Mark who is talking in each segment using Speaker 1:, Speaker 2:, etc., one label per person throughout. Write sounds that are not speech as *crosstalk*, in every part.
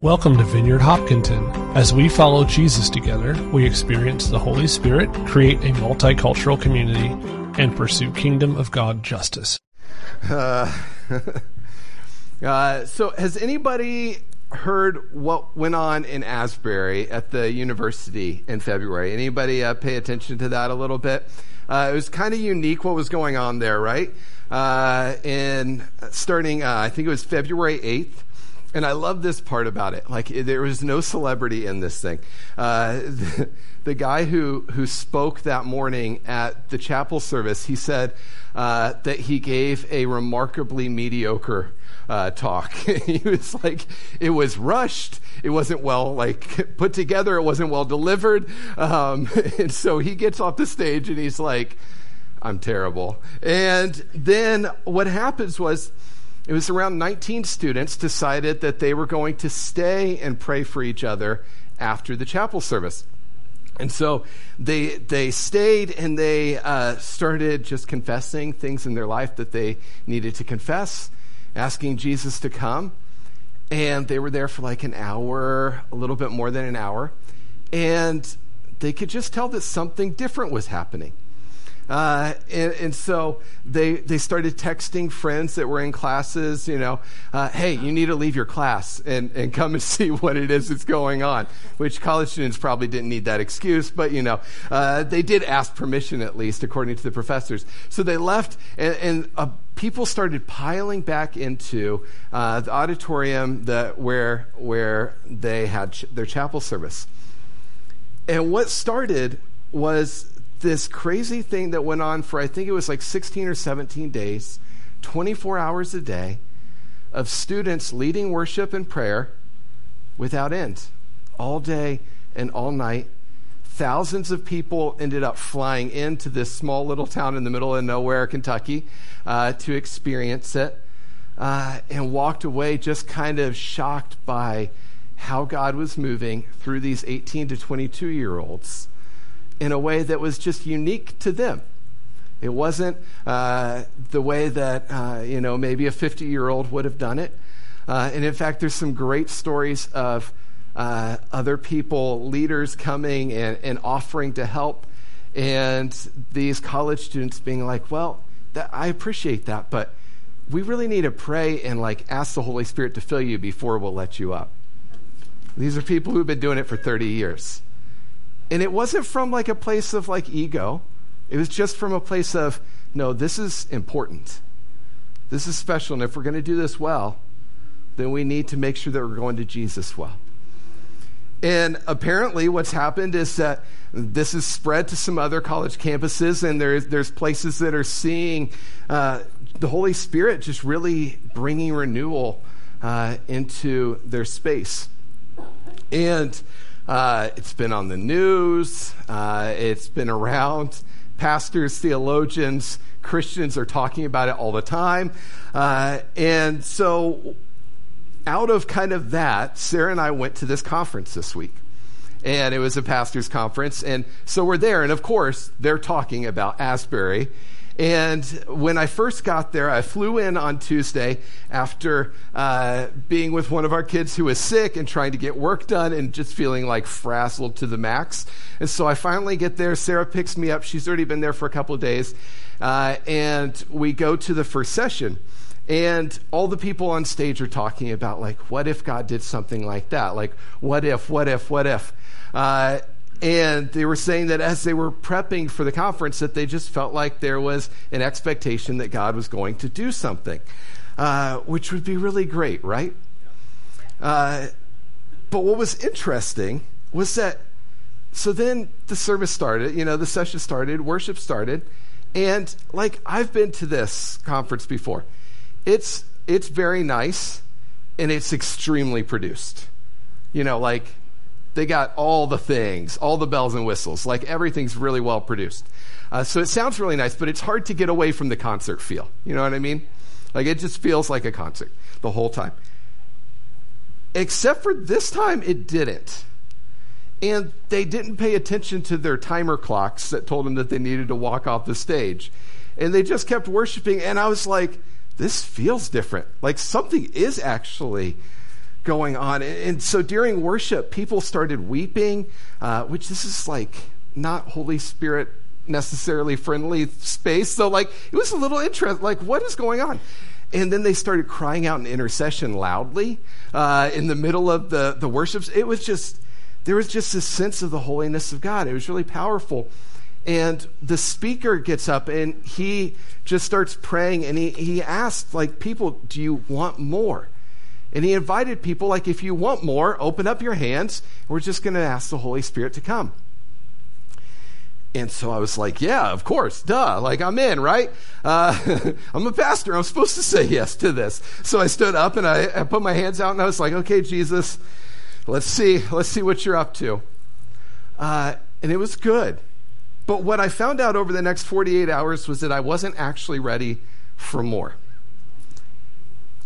Speaker 1: Welcome to Vineyard Hopkinton. As we follow Jesus together, we experience the Holy Spirit, create a multicultural community, and pursue kingdom of God justice.
Speaker 2: Uh, *laughs* uh, so, has anybody heard what went on in Asbury at the university in February? Anybody uh, pay attention to that a little bit? Uh, it was kind of unique what was going on there, right? Uh, in starting, uh, I think it was February 8th. And I love this part about it. Like, there was no celebrity in this thing. Uh, *laughs* the, the, guy who, who spoke that morning at the chapel service, he said uh, that he gave a remarkably mediocre uh, talk. *laughs* he was like, it was rushed. It wasn't well, like, *laughs* put together. It wasn't well delivered. Um, and so he gets off the stage and he's like, I'm terrible. And then what happens was, it was around 19 students decided that they were going to stay and pray for each other after the chapel service. And so they they stayed and they uh, started just confessing things in their life that they needed to confess, asking Jesus to come. And they were there for like an hour, a little bit more than an hour, and they could just tell that something different was happening. Uh, and, and, so they, they started texting friends that were in classes, you know, uh, hey, you need to leave your class and, and come and *laughs* see what it is that's going on, which college students probably didn't need that excuse, but, you know, uh, they did ask permission at least, according to the professors. So they left, and, and uh, people started piling back into uh, the auditorium that, where, where they had ch- their chapel service. And what started was this crazy thing that went on for, I think it was like 16 or 17 days, 24 hours a day, of students leading worship and prayer without end, all day and all night. Thousands of people ended up flying into this small little town in the middle of nowhere, Kentucky, uh, to experience it, uh, and walked away just kind of shocked by how God was moving through these 18 to 22 year olds in a way that was just unique to them. It wasn't uh, the way that, uh, you know, maybe a 50 year old would have done it. Uh, and in fact, there's some great stories of uh, other people, leaders coming and, and offering to help, and these college students being like, well, that, I appreciate that, but we really need to pray and like ask the Holy Spirit to fill you before we'll let you up. These are people who've been doing it for 30 years. And it wasn't from like a place of like ego. It was just from a place of, no, this is important. This is special. And if we're going to do this well, then we need to make sure that we're going to Jesus well. And apparently, what's happened is that this is spread to some other college campuses, and there's, there's places that are seeing uh, the Holy Spirit just really bringing renewal uh, into their space. And uh, it's been on the news, uh, it's been around. Pastors, theologians, Christians are talking about it all the time. Uh, and so, out of kind of that, Sarah and I went to this conference this week. And it was a pastor's conference. And so we're there. And of course, they're talking about Asbury and when I first got there, I flew in on Tuesday after uh, being with one of our kids who was sick and trying to get work done and just feeling like frazzled to the max. And so I finally get there. Sarah picks me up. She's already been there for a couple of days. Uh, and we go to the first session. And all the people on stage are talking about, like, what if God did something like that? Like, what if, what if, what if? Uh, and they were saying that as they were prepping for the conference, that they just felt like there was an expectation that God was going to do something, uh, which would be really great, right? Uh, but what was interesting was that, so then the service started, you know, the session started, worship started, and like I've been to this conference before. It's it's very nice and it's extremely produced. You know, like they got all the things, all the bells and whistles. Like everything's really well produced. Uh, so it sounds really nice, but it's hard to get away from the concert feel. You know what I mean? Like it just feels like a concert the whole time. Except for this time, it didn't. And they didn't pay attention to their timer clocks that told them that they needed to walk off the stage. And they just kept worshiping. And I was like, this feels different. Like something is actually going on. And so during worship, people started weeping, uh, which this is like not Holy Spirit necessarily friendly space. So, like, it was a little interest. Like, what is going on? And then they started crying out in intercession loudly uh, in the middle of the, the worships. It was just, there was just this sense of the holiness of God. It was really powerful. And the speaker gets up and he just starts praying and he, he asked, like, people, do you want more? And he invited people, like, if you want more, open up your hands. We're just going to ask the Holy Spirit to come. And so I was like, yeah, of course, duh. Like, I'm in, right? Uh, *laughs* I'm a pastor. I'm supposed to say yes to this. So I stood up and I, I, put my hands out and I was like, okay, Jesus, let's see. Let's see what you're up to. Uh, and it was good. But what I found out over the next 48 hours was that I wasn't actually ready for more.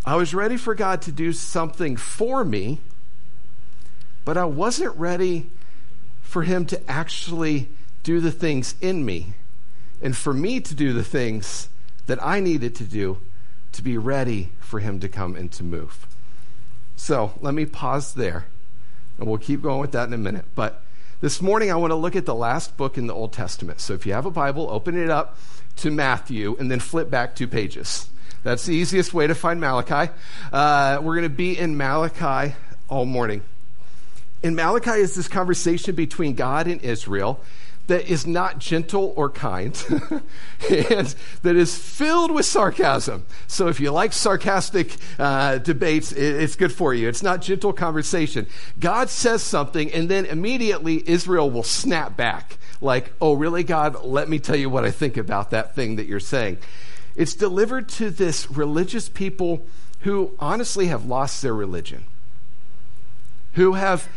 Speaker 2: I was ready for God to do something for me, but I wasn't ready for Him to actually do the things in me and for me to do the things that I needed to do to be ready for Him to come and to move. So let me pause there, and we'll keep going with that in a minute. But this morning, I want to look at the last book in the Old Testament. So if you have a Bible, open it up to Matthew and then flip back two pages. That's the easiest way to find Malachi. Uh, we're going to be in Malachi all morning. In Malachi is this conversation between God and Israel that is not gentle or kind *laughs* and that is filled with sarcasm. So if you like sarcastic uh, debates, it's good for you. It's not gentle conversation. God says something and then immediately Israel will snap back like, oh, really, God? Let me tell you what I think about that thing that you're saying. It's delivered to this religious people who honestly have lost their religion, who have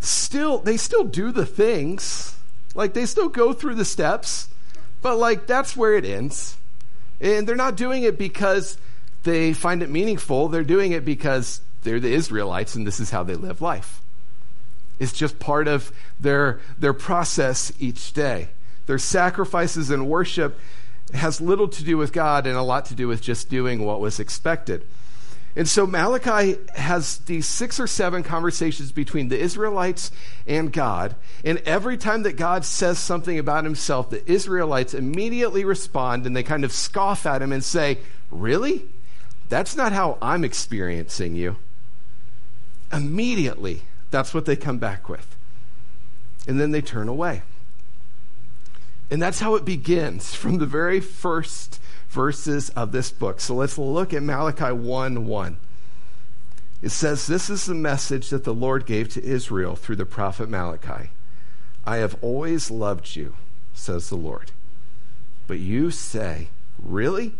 Speaker 2: still, they still do the things like they still go through the steps, but like that's where it ends. And they're not doing it because they find it meaningful. They're doing it because they're the Israelites and this is how they live life. It's just part of their, their process each day. Their sacrifices and worship has little to do with God and a lot to do with just doing what was expected. And so Malachi has these six or seven conversations between the Israelites and God. And every time that God says something about himself, the Israelites immediately respond and they kind of scoff at him and say, Really? That's not how I'm experiencing you. Immediately, that's what they come back with. And then they turn away. And that's how it begins from the very first verses of this book. So let's look at Malachi 1 1. It says, This is the message that the Lord gave to Israel through the prophet Malachi. I have always loved you, says the Lord. But you say, Really?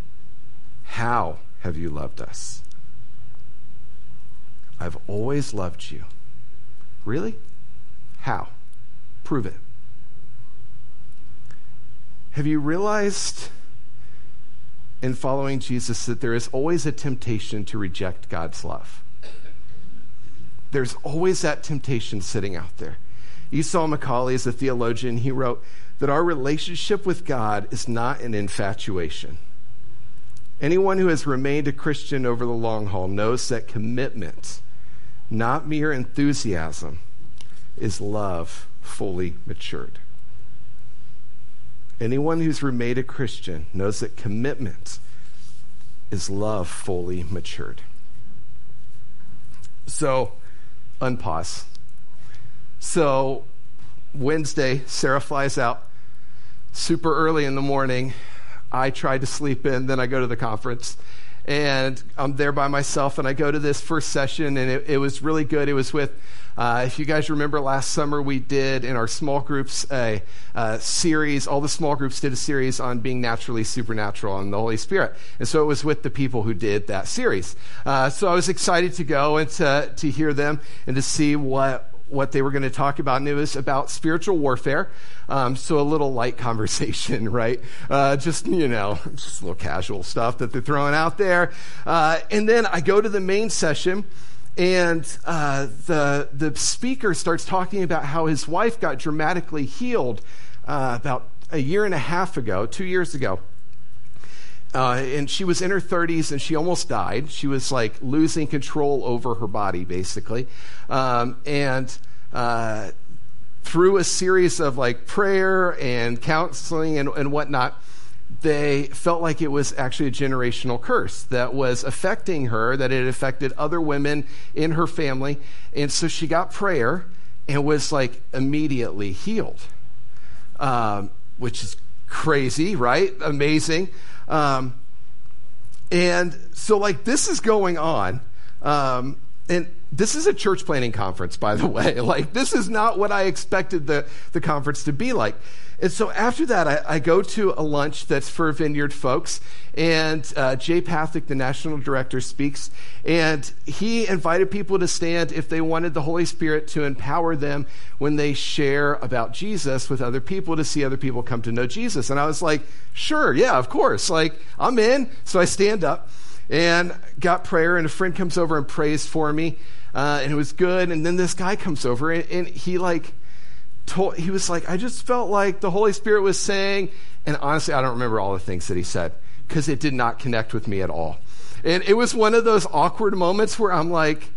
Speaker 2: How have you loved us? I've always loved you. Really? How? Prove it. Have you realized in following Jesus that there is always a temptation to reject God's love. There's always that temptation sitting out there. Esau McCaulley is a theologian. He wrote that our relationship with God is not an infatuation. Anyone who has remained a Christian over the long haul knows that commitment, not mere enthusiasm, is love fully matured. Anyone who's remained a Christian knows that commitment is love fully matured. So, unpause. So, Wednesday, Sarah flies out super early in the morning. I try to sleep in, then I go to the conference. And I'm there by myself, and I go to this first session, and it, it was really good. It was with uh, if you guys remember last summer, we did in our small groups a, a, series. All the small groups did a series on being naturally supernatural and the Holy Spirit. And so it was with the people who did that series. Uh, so I was excited to go and to, to hear them and to see what, what they were going to talk about, and it was about spiritual warfare. Um, so a little light *laughs* conversation, right? Uh, just you know, just a little casual stuff that they're throwing out there. Uh, and then I go to the main session, and uh, the, the speaker starts talking about how his wife got dramatically healed uh, about a year and a half ago, two years ago. Uh, and she was in her 30s and she almost died. She was like losing control over her body, basically. Um, and uh, through a series of like prayer and counseling and, and whatnot, they felt like it was actually a generational curse that was affecting her, that it affected other women in her family. And so she got prayer and was like immediately healed, um, which is crazy, right? Amazing. Um, and so, like, this is going on. Um, and this is a church planning conference, by the *laughs* way. Like, this is not what I expected the, the conference to be like. And so after that, I, I, go to a lunch that's for Vineyard folks, and uh, Jay Pathak, the national director, speaks, and he invited people to stand if they wanted the Holy Spirit to empower them when they share about Jesus with other people to see other people come to know Jesus. And I was like, sure, yeah, of course. Like, I'm in. So I stand up and got prayer, and a friend comes over and prays for me, uh, and it was good. And then this guy comes over, and, and he, like, told, he was like, I just felt like the Holy Spirit was saying, and honestly, I don't remember all the things that he said because it did not connect with me at all. And it was one of those awkward moments where I'm like,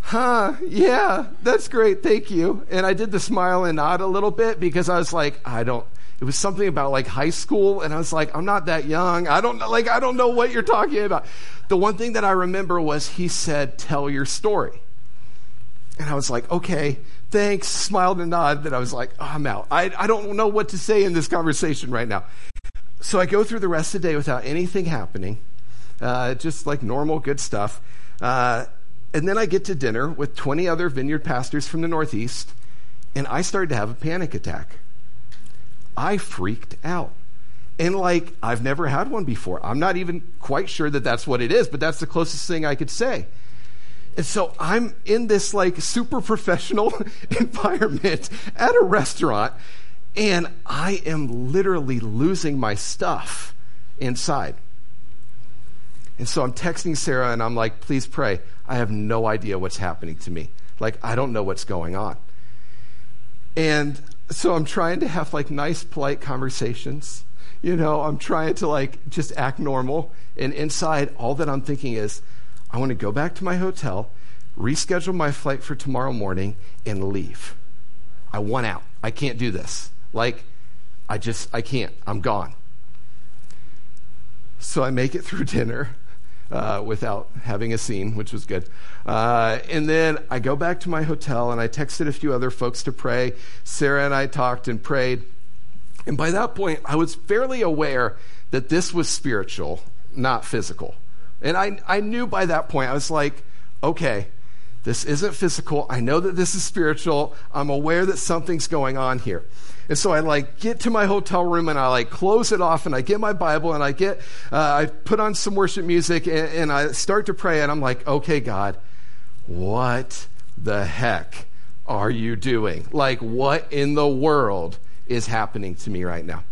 Speaker 2: huh, yeah, that's great, thank you. And I did the smile and nod a little bit because I was like, I don't, it was something about like high school, and I was like, I'm not that young. I don't like, I don't know what you're talking about. The one thing that I remember was he said, Tell your story. And I was like, okay, thanks, smiled and nodded. Then I was like, oh, I'm out. I, I don't know what to say in this conversation right now. So I go through the rest of the day without anything happening, uh, just like normal good stuff. Uh, and then I get to dinner with 20 other vineyard pastors from the Northeast, and I started to have a panic attack. I freaked out. And like, I've never had one before. I'm not even quite sure that that's what it is, but that's the closest thing I could say. And so I'm in this like super professional *laughs* environment at a restaurant, and I am literally losing my stuff inside. And so I'm texting Sarah and I'm like, please pray. I have no idea what's happening to me. Like, I don't know what's going on. And so I'm trying to have like nice, polite conversations. You know, I'm trying to like just act normal. And inside, all that I'm thinking is, I want to go back to my hotel, reschedule my flight for tomorrow morning, and leave. I want out. I can't do this. Like, I just, I can't. I'm gone. So I make it through *laughs* dinner uh, without having a scene, which was good. Uh, and then I go back to my hotel and I texted a few other folks to pray. Sarah and I talked and prayed. And by that point, I was fairly aware that this was spiritual, not physical. And I, I knew by that point, I was like, okay, this isn't physical. I know that this is spiritual. I'm aware that something's going on here. And so I like get to my hotel room and I like close it off and I get my Bible and I get, uh, I put on some worship music and, and I start to pray and I'm like, okay, God, what the heck are you doing? Like, what in the world is happening to me right now?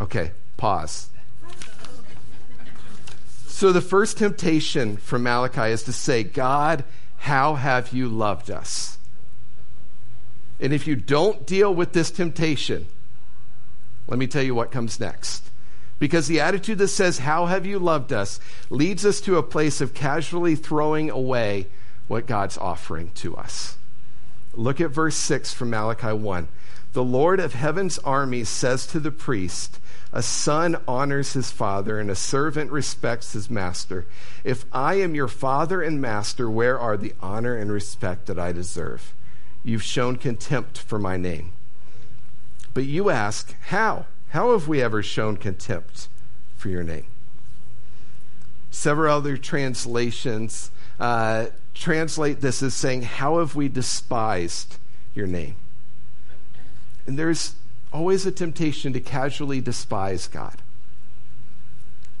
Speaker 2: Okay, pause. So the first temptation from Malachi is to say, God, how have you loved us? And if you don't deal with this temptation, let me tell you what comes next. Because the attitude that says, How have you loved us? leads us to a place of casually throwing away what God's offering to us. Look at verse 6 from Malachi 1. The Lord of heaven's armies says to the priest, a son honors his father, and a servant respects his master. If I am your father and master, where are the honor and respect that I deserve? You've shown contempt for my name. But you ask, How? How have we ever shown contempt for your name? Several other translations uh, translate this as saying, How have we despised your name? And there's always a temptation to casually despise God.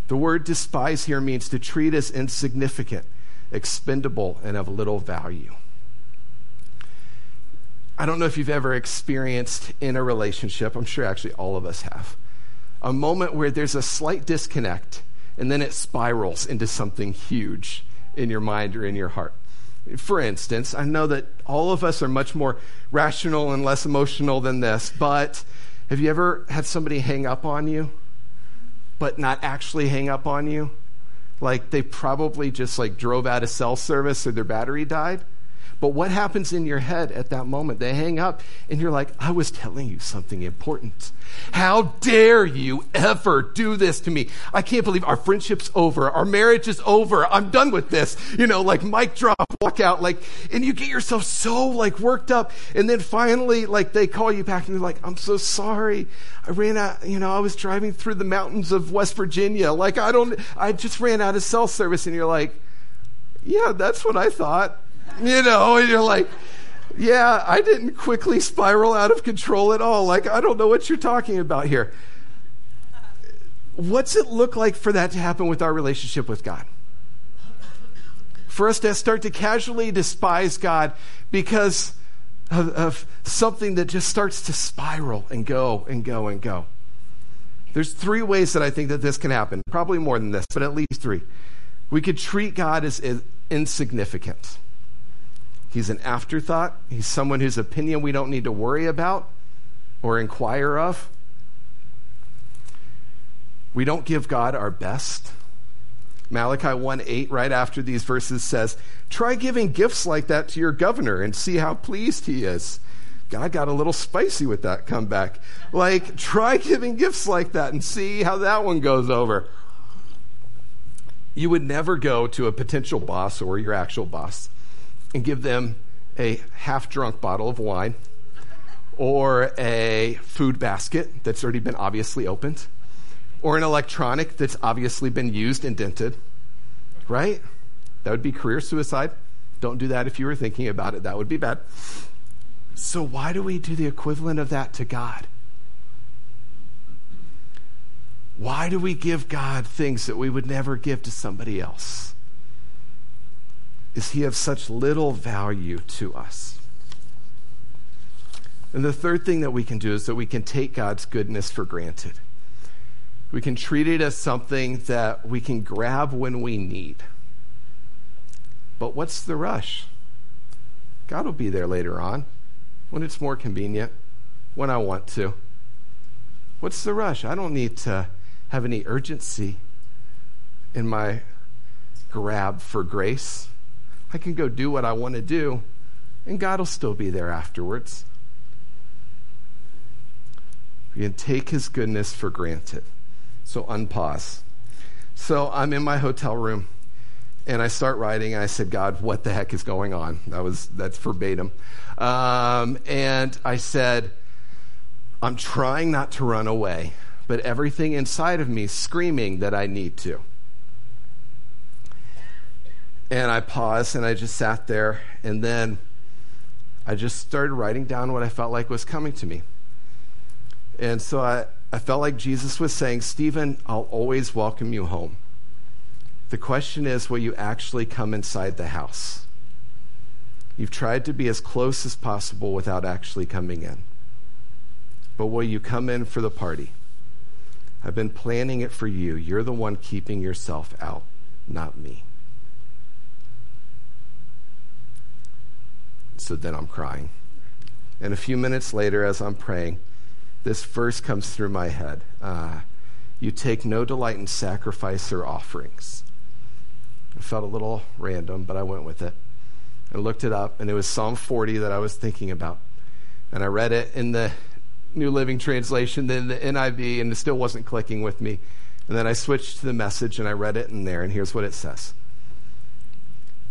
Speaker 2: The word despise here means to treat as insignificant, expendable, and of little value. I don't know if you've ever experienced in a relationship, I'm sure actually all of us have, a moment where there's a slight disconnect and then it spirals into something huge in your mind or in your heart. For instance, I know that all of us are much more rational and less emotional than this, but have you ever had somebody hang up on you? but not actually hang up on you? Like they probably just like drove out of cell service or their battery died. But what happens in your head at that moment? They hang up and you're like, I was telling you something important. How dare you ever do this to me? I can't believe our friendship's over. Our marriage is over. I'm done with this. You know, like mic drop, walk out, like, and you get yourself so like worked up. And then finally, like they call you back and they're like, I'm so sorry. I ran out, you know, I was driving through the mountains of West Virginia. Like I don't, I just ran out of cell service. And you're like, yeah, that's what I thought. You know, and you're like, yeah, I didn't quickly spiral out of control at all. Like, I don't know what you're talking about here. What's it look like for that to happen with our relationship with God? For us to start to casually despise God because of, of something that just starts to spiral and go and go and go. There's three ways that I think that this can happen. Probably more than this, but at least three. We could treat God as, as insignificant. He's an afterthought. He's someone whose opinion we don't need to worry about or inquire of. We don't give God our best. Malachi 1 8, right after these verses, says, Try giving gifts like that to your governor and see how pleased he is. God got a little spicy with that comeback. Like, try giving gifts like that and see how that one goes over. You would never go to a potential boss or your actual boss and give them a half drunk bottle of wine or a food basket that's already been obviously opened or an electronic that's obviously been used and dented, right? That would be career suicide. Don't do that if you were thinking about it. That would be bad. So, why do we do the equivalent of that to God? Why do we give God things that we would never give to somebody else? Is he of such little value to us? And the third thing that we can do is that we can take God's goodness for granted. We can treat it as something that we can grab when we need. But what's the rush? God will be there later on when it's more convenient, when I want to. What's the rush? I don't need to have any urgency in my grab for grace. I can go do what I want to do, and God will still be there afterwards. We can take his goodness for granted. So unpause. So I'm in my hotel room and I start writing and I said, God, what the heck is going on? That was that's verbatim. Um, and I said, I'm trying not to run away, but everything inside of me screaming that I need to. And I paused and I just sat there. And then I just started writing down what I felt like was coming to me. And so I, I felt like Jesus was saying, Stephen, I'll always welcome you home. The question is, will you actually come inside the house? You've tried to be as close as possible without actually coming in. But will you come in for the party? I've been planning it for you. You're the one keeping yourself out, not me. So then I'm crying. And a few minutes later, as I'm praying, this verse comes through my head uh, You take no delight in sacrifice or offerings. It felt a little random, but I went with it. I looked it up, and it was Psalm 40 that I was thinking about. And I read it in the New Living Translation, then the NIV, and it still wasn't clicking with me. And then I switched to the message and I read it in there, and here's what it says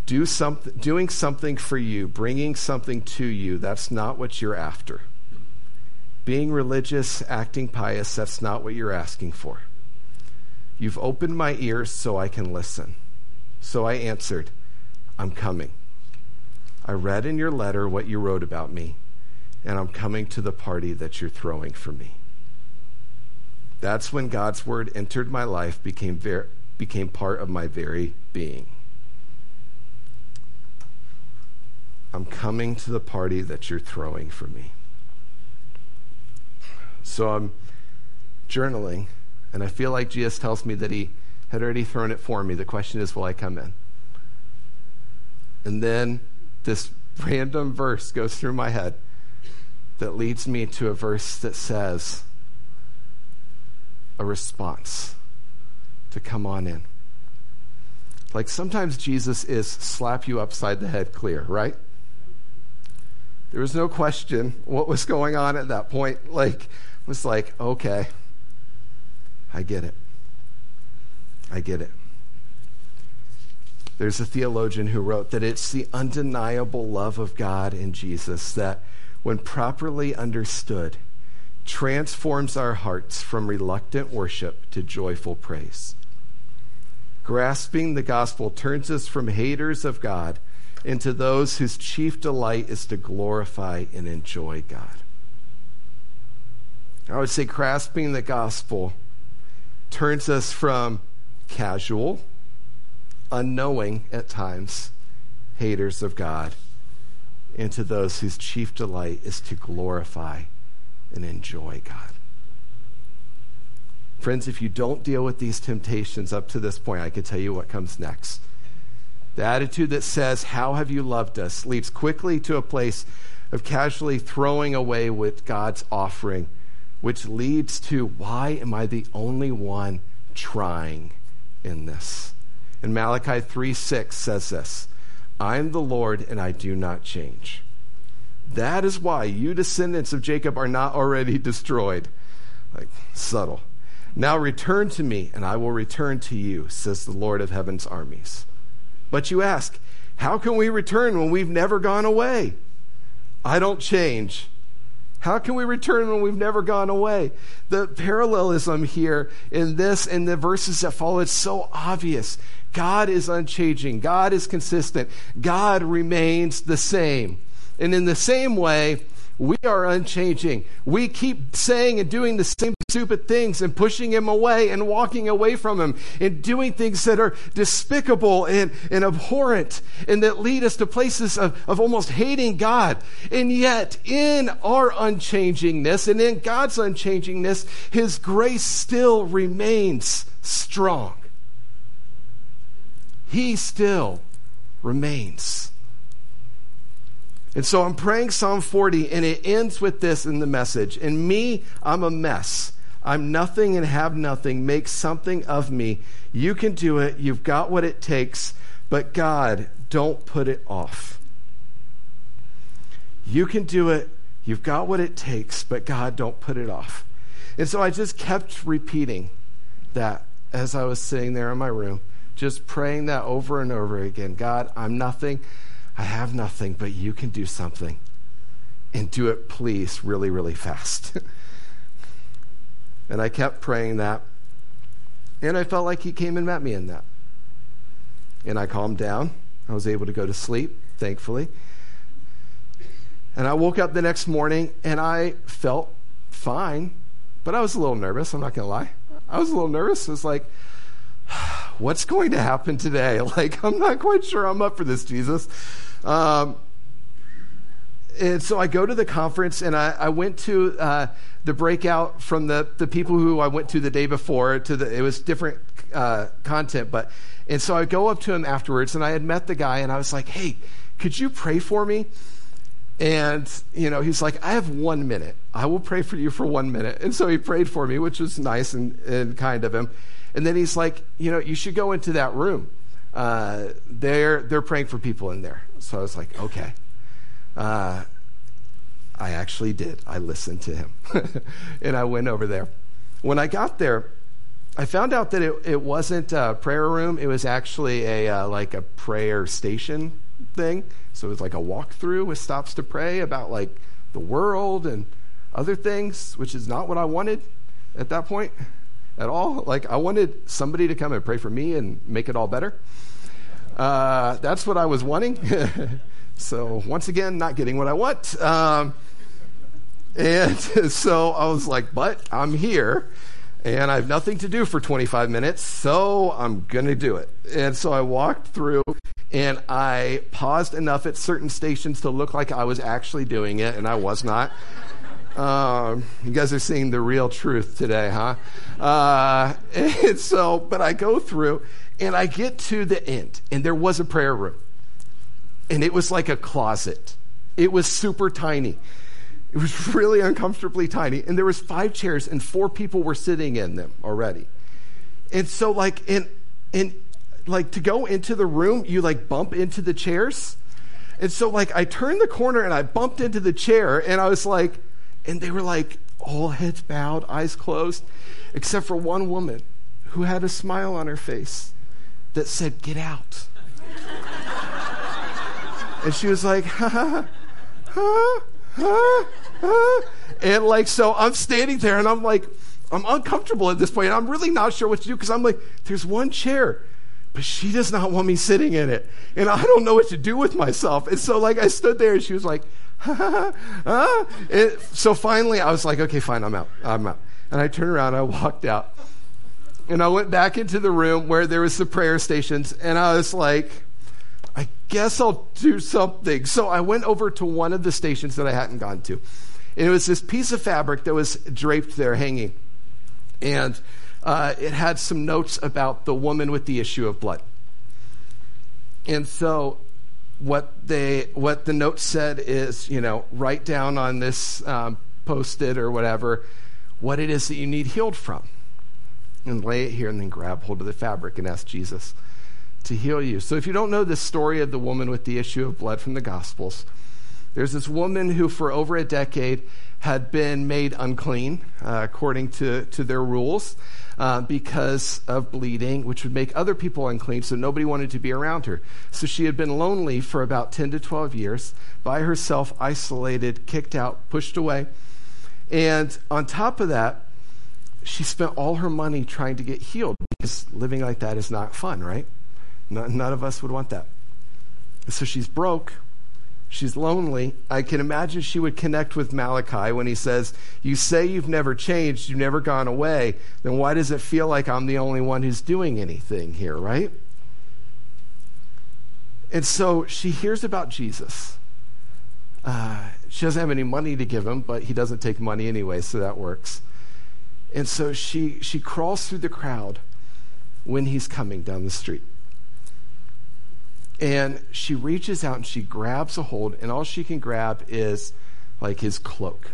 Speaker 2: do something, doing something for you, bringing something to you, that's not what you're after. Being religious, acting pious, that's not what you're asking for. You've opened my ears so I can listen. So I answered, I'm coming. I read in your letter what you wrote about me, and I'm coming to the party that you're throwing for me. That's when God's word entered my life, became, ver- became part of my very being. I'm coming to the party that you're throwing for me. So I'm journaling, and I feel like Jesus tells me that he had already thrown it for me. The question is, will I come in? And then this random verse goes through my head that leads me to a verse that says, a response. to come on in. Like sometimes Jesus is slap you upside the head clear, right? There was no question what was going on at that point. Like, was like, okay, I get it. I get it. There's a theologian who wrote that it's the undeniable love of God in Jesus that, when properly understood, transforms our hearts from reluctant worship to joyful praise. Grasping the gospel turns us from haters of God into those whose chief delight is to glorify and enjoy God. I would say grasping the gospel turns us from casual, unknowing at times, haters of God into those whose chief delight is to glorify and enjoy God. Friends, if you don't deal with these temptations up to this point, I can tell you what comes next. The attitude that says, How have you loved us? leads quickly to a place of casually throwing away with God's offering, which leads to, Why am I the only one trying in this? And Malachi 3 6 says this I'm the Lord and I do not change. That is why you descendants of Jacob are not already destroyed. Like, subtle. Now return to me, and I will return to you, says the Lord of heaven's armies. But you ask, how can we return when we've never gone away? I don't change. How can we return when we've never gone away? The parallelism here in this and the verses that follow is so obvious. God is unchanging. God is consistent. God remains the same. And in the same way, we are unchanging. We keep saying and doing the same stupid things and pushing him away and walking away from him and doing things that are despicable and, and abhorrent and that lead us to places of, of almost hating God. And yet, in our unchangingness and in God's unchangingness, his grace still remains strong. He still remains. And so I'm praying Psalm 40, and it ends with this in the message. And me, I'm a mess. I'm nothing and have nothing. Make something of me. You can do it. You've got what it takes. But God, don't put it off. You can do it. You've got what it takes. But God, don't put it off. And so I just kept repeating that as I was sitting there in my room, just praying that over and over again. God, I'm nothing. I have nothing, but you can do something. And do it, please, really, really fast. *laughs* and I kept praying that. And I felt like he came and met me in that. And I calmed down. I was able to go to sleep, thankfully. And I woke up the next morning and I felt fine, but I was a little nervous. I'm not going to lie. I was a little nervous. It was like, *sighs* what's going to happen today? *laughs* Like, I'm not quite sure I'm up for this, Jesus. Um, and so I go to the conference and I, I went to uh, the breakout from the, the people who I went to the day before to the, it was different uh, content, but, and so I go up to him afterwards and I had met the guy and I was like, hey, could you pray for me? And, you know, he's like, I have one minute. I will pray for you for one minute. And so he prayed for me, which was nice and, and kind of him. And then he's like, you know, you should go into that room. Uh, they're, they're praying for people in there. So I was like, okay. Uh, I actually did. I listened to him. *laughs* and I went over there. When I got there, I found out that it, it wasn't a prayer room. It was actually a uh, like a prayer station thing. So it was like a walkthrough with stops to pray about like the world and other things, which is not what I wanted at that point at all. Like, I wanted somebody to come and pray for me and make it all better. Uh, that's what I was wanting. *laughs* so, once again, not getting what I want. Um, and *laughs* so I was like, but I'm here and I have nothing to do for 25 minutes, so I'm going to do it. And so I walked through and I paused enough at certain stations to look like I was actually doing it, and I was not. Um, you guys are seeing the real truth today, huh? Uh, *laughs* and so, but I go through and I get to the end, and there was a prayer room, and it was like a closet. It was super tiny. It was *laughs* really uncomfortably tiny, and there was five chairs, and four people were sitting in them already. And so like and in like to go into the room, you like bump into the chairs. And so like I turned the corner and I bumped into the chair and I was like and they were like all heads bowed, eyes closed, except for one woman who had a smile on her face that said, Get out. and she was like, ha ha ha ha ha. And like, so I'm standing there and I'm like, I'm uncomfortable at this point. And I'm really not sure what to do because I'm like, there's one chair, but she does not want me sitting in it. And I don't know what to do with myself. And so, like, I stood there and she was like, *laughs* ha. So finally, I was like, okay, fine, I'm out. I'm out. And I turned around, I walked out. And I went back into the room where there was the prayer stations, and I was like, I guess I'll do something. So I went over to one of the stations that I hadn't gone to. And it was this piece of fabric that was draped there hanging. And uh, it had some notes about the woman with the issue of blood. And so what they what the note said is, you know, write down on this um, post-it or whatever what it is that you need healed from and lay it here and then grab hold of the fabric and ask Jesus to heal you. So if you don't know the story of the woman with the issue of blood from the Gospels, there's this woman who for over a decade had been made unclean uh, according to, to their rules uh, because of bleeding, which would make other people unclean, so nobody wanted to be around her. So she had been lonely for about 10 to 12 years, by herself, isolated, kicked out, pushed away. And on top of that, she spent all her money trying to get healed because living like that is not fun, right? None, none of us would want that. So she's broke. She's lonely. I can imagine she would connect with Malachi when he says, You say you've never changed, you've never gone away. Then why does it feel like I'm the only one who's doing anything here, right? And so she hears about Jesus. Uh, she doesn't have any money to give him, but he doesn't take money anyway, so that works. And so she, she crawls through the crowd when he's coming down the street. And she reaches out and she grabs a hold, and all she can grab is like his cloak.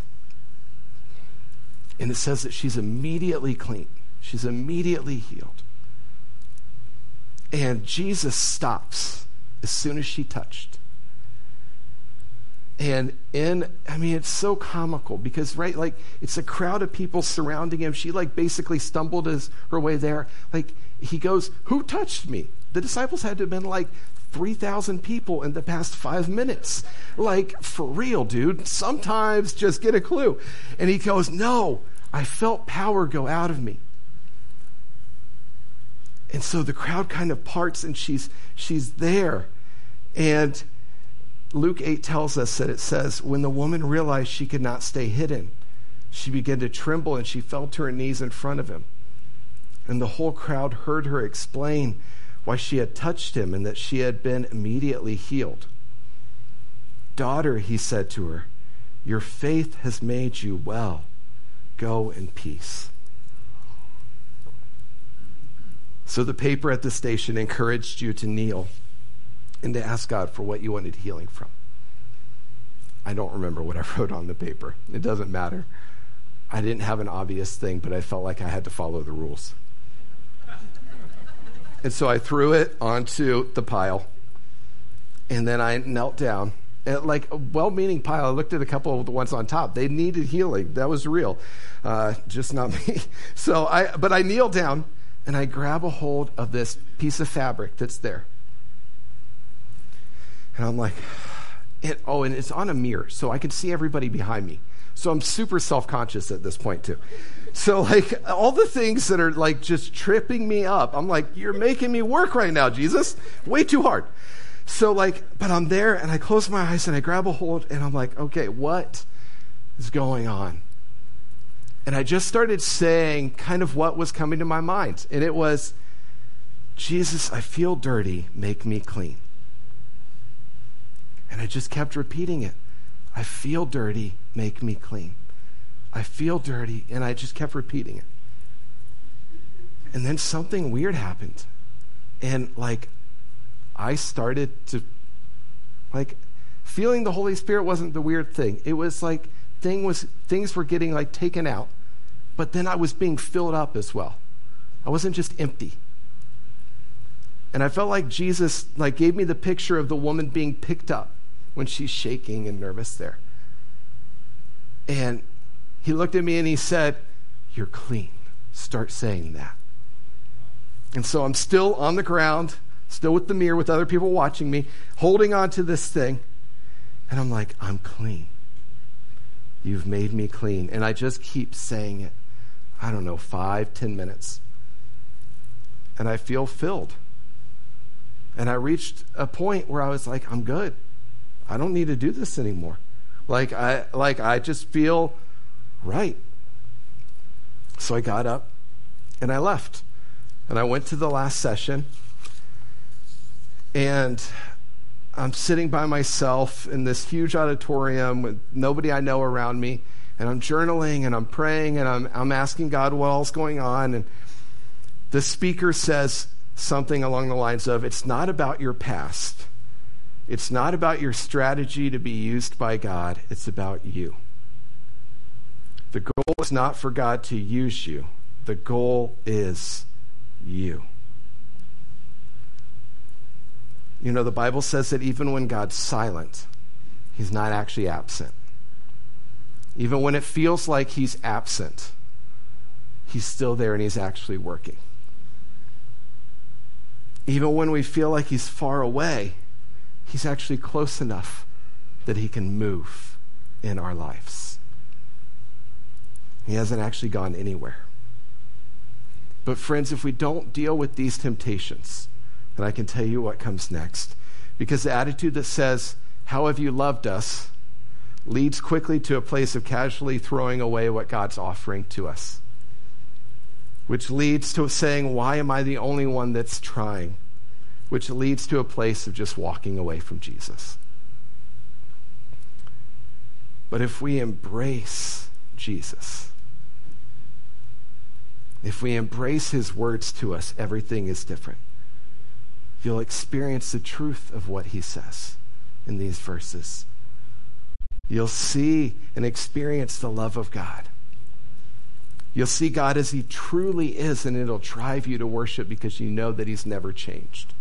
Speaker 2: And it says that she's immediately clean, she's immediately healed. And Jesus stops as soon as she touched. And in, I mean, it's so comical because, right, like it's a crowd of people surrounding him. She, like, basically stumbled as her way there. Like, he goes, Who touched me? The disciples had to have been like 3,000 people in the past five minutes. Like, for real, dude. Sometimes just get a clue. And he goes, No, I felt power go out of me. And so the crowd kind of parts and she's, she's there. And Luke 8 tells us that it says, when the woman realized she could not stay hidden, she began to tremble and she fell to her knees in front of him. And the whole crowd heard her explain why she had touched him and that she had been immediately healed. Daughter, he said to her, your faith has made you well. Go in peace. So the paper at the station encouraged you to kneel and to ask God for what you wanted healing from. I don't remember what I *laughs* wrote on the paper. It doesn't matter. I didn't have an obvious thing, but I felt like I had to follow the rules. And so I threw it onto the pile, and then I knelt down. And like a well meaning pile, I looked at a couple of the ones on top. They needed healing. That was real, uh, just not *laughs* me. So I, but I kneel down and I grab a hold of this piece of fabric that's there. And I'm like, it, oh, and it's on a mirror, so I can see everybody behind me. So I'm super self conscious at this point, too. So, like, all the things that are like just tripping me up, I'm like, you're making me work right now, Jesus. Way too hard. So, like, but I'm there and I close my eyes and I grab a hold and I'm like, okay, what is going on? And I just started saying kind of what was coming to my mind. And it was, Jesus, I feel dirty, make me clean. And I just kept repeating it. I feel dirty, make me clean. I feel dirty, and I just kept repeating it. And then something weird happened. And like, I started to, like, feeling the Holy Spirit wasn't the weird thing. It was like thing was, things were getting like taken out, but then I was being filled up as well I wasn't just empty. And I felt like Jesus like gave me the picture of the woman being picked up when she's shaking and nervous there. And he looked at me and he said, "You're clean. Start saying that." And so I'm still on the ground, still with the mirror with other people watching me, holding on to this thing. And I'm like, "I'm clean. You've made me clean." And I just keep saying it. I don't know, five, ten minutes. And I feel filled. And I reached a point where I was like, I'm good. I don't need to do this anymore. Like I like I just feel right. So I got up and I left. And I went to the last session. And I'm sitting by myself in this huge auditorium with nobody I know around me. And I'm journaling and I'm praying and I'm, I'm asking God what all's going on. And the speaker says, something along the lines of it's not about your past. It's not about your strategy to be used by God. It's about you. The goal is not for God to use you, the goal is you. You know, the Bible says that even when God's silent, he's not actually absent. Even when it feels like he's absent, he's still there and he's actually working. Even when we feel like he's far away, he's actually close enough that he can move in our lives. He hasn't actually gone anywhere. But, friends, if we don't deal with these temptations, then I can tell you what comes next. Because the attitude that says, How have you loved us? leads quickly to a place of casually throwing away what God's offering to us which leads to saying, Why am I the only one that's trying? Which leads to a place of just walking away from Jesus. But if we embrace Jesus, if we embrace his words to us, everything is different. You'll experience the truth of what he says in these verses. You'll see and experience the love of God. You'll see God as He truly is, and it'll drive you to worship because you know that He's never changed.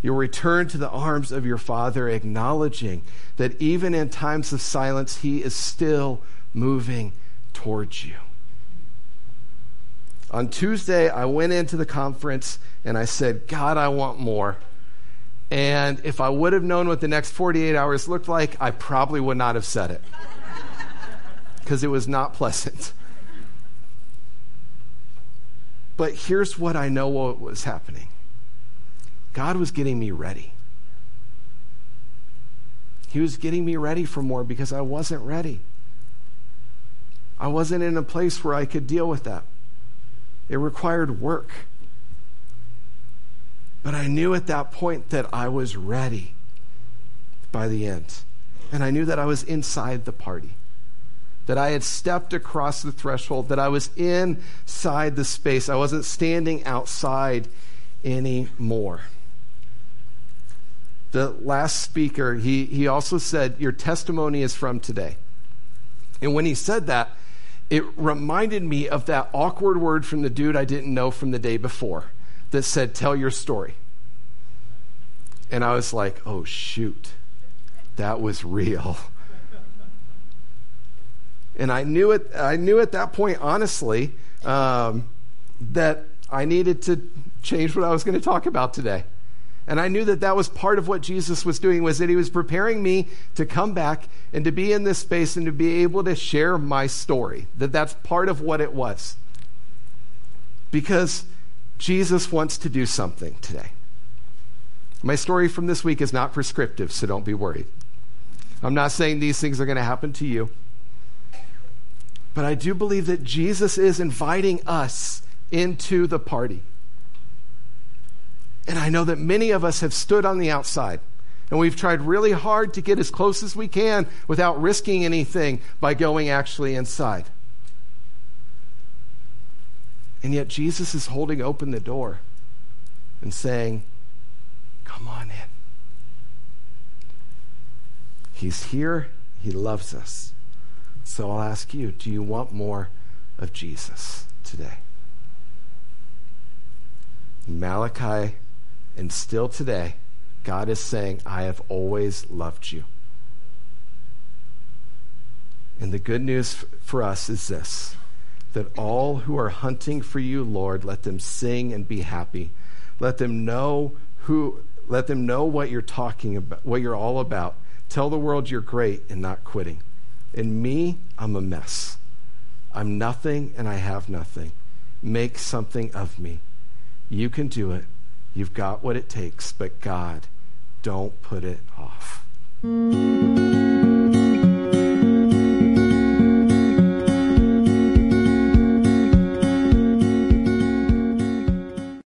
Speaker 2: You'll return to the arms of your Father, acknowledging that even in times of silence, He is still moving towards you. On Tuesday, I went into the conference and I said, God, I want more. And if I would have known what the next 48 hours looked like, I probably would not have said it *laughs* because it was not pleasant. But here's what I know what was happening God was getting me ready. He was getting me ready for more because I wasn't ready. I wasn't in a place where I could deal with that. It required work. But I knew at that point that I was ready by the end. And I knew that I was inside the party that I had stepped across the threshold, that I was inside the space. I wasn't standing outside anymore. The last speaker, he, he also said, Your testimony is from today. And when he said that, it reminded me of that awkward word from the dude I didn't know from the day before that said, Tell your story. And I was like, Oh, shoot, that was real. And I knew it. I knew at that point, honestly, um, that I needed to change what I was going to talk about today. And I knew that that was part of what Jesus was doing was that he was preparing me to come back and to be in this space and to be able to share my story. That that's part of what it was. Because Jesus wants to do something today. My story from this week is not prescriptive, so don't be worried. I'm not saying these things are going to happen to you. But I do believe that Jesus is inviting us into the party. And I know that many of us have stood on the outside and we've tried really hard to get as close as we can without risking anything by going actually inside. And yet Jesus is holding open the door and saying, Come on in. He's here, He loves us. So I'll ask you do you want more of Jesus today? Malachi, and still today, God is saying, I have always loved you. And the good news for us is this that all who are hunting for you, Lord, let them sing and be happy. Let them know who let them know what you're talking about, what you're all about. Tell the world you're great and not quitting. In me, I'm a mess. I'm nothing and I have nothing. Make something of me. You can do it. You've got what it takes, but God, don't put it off.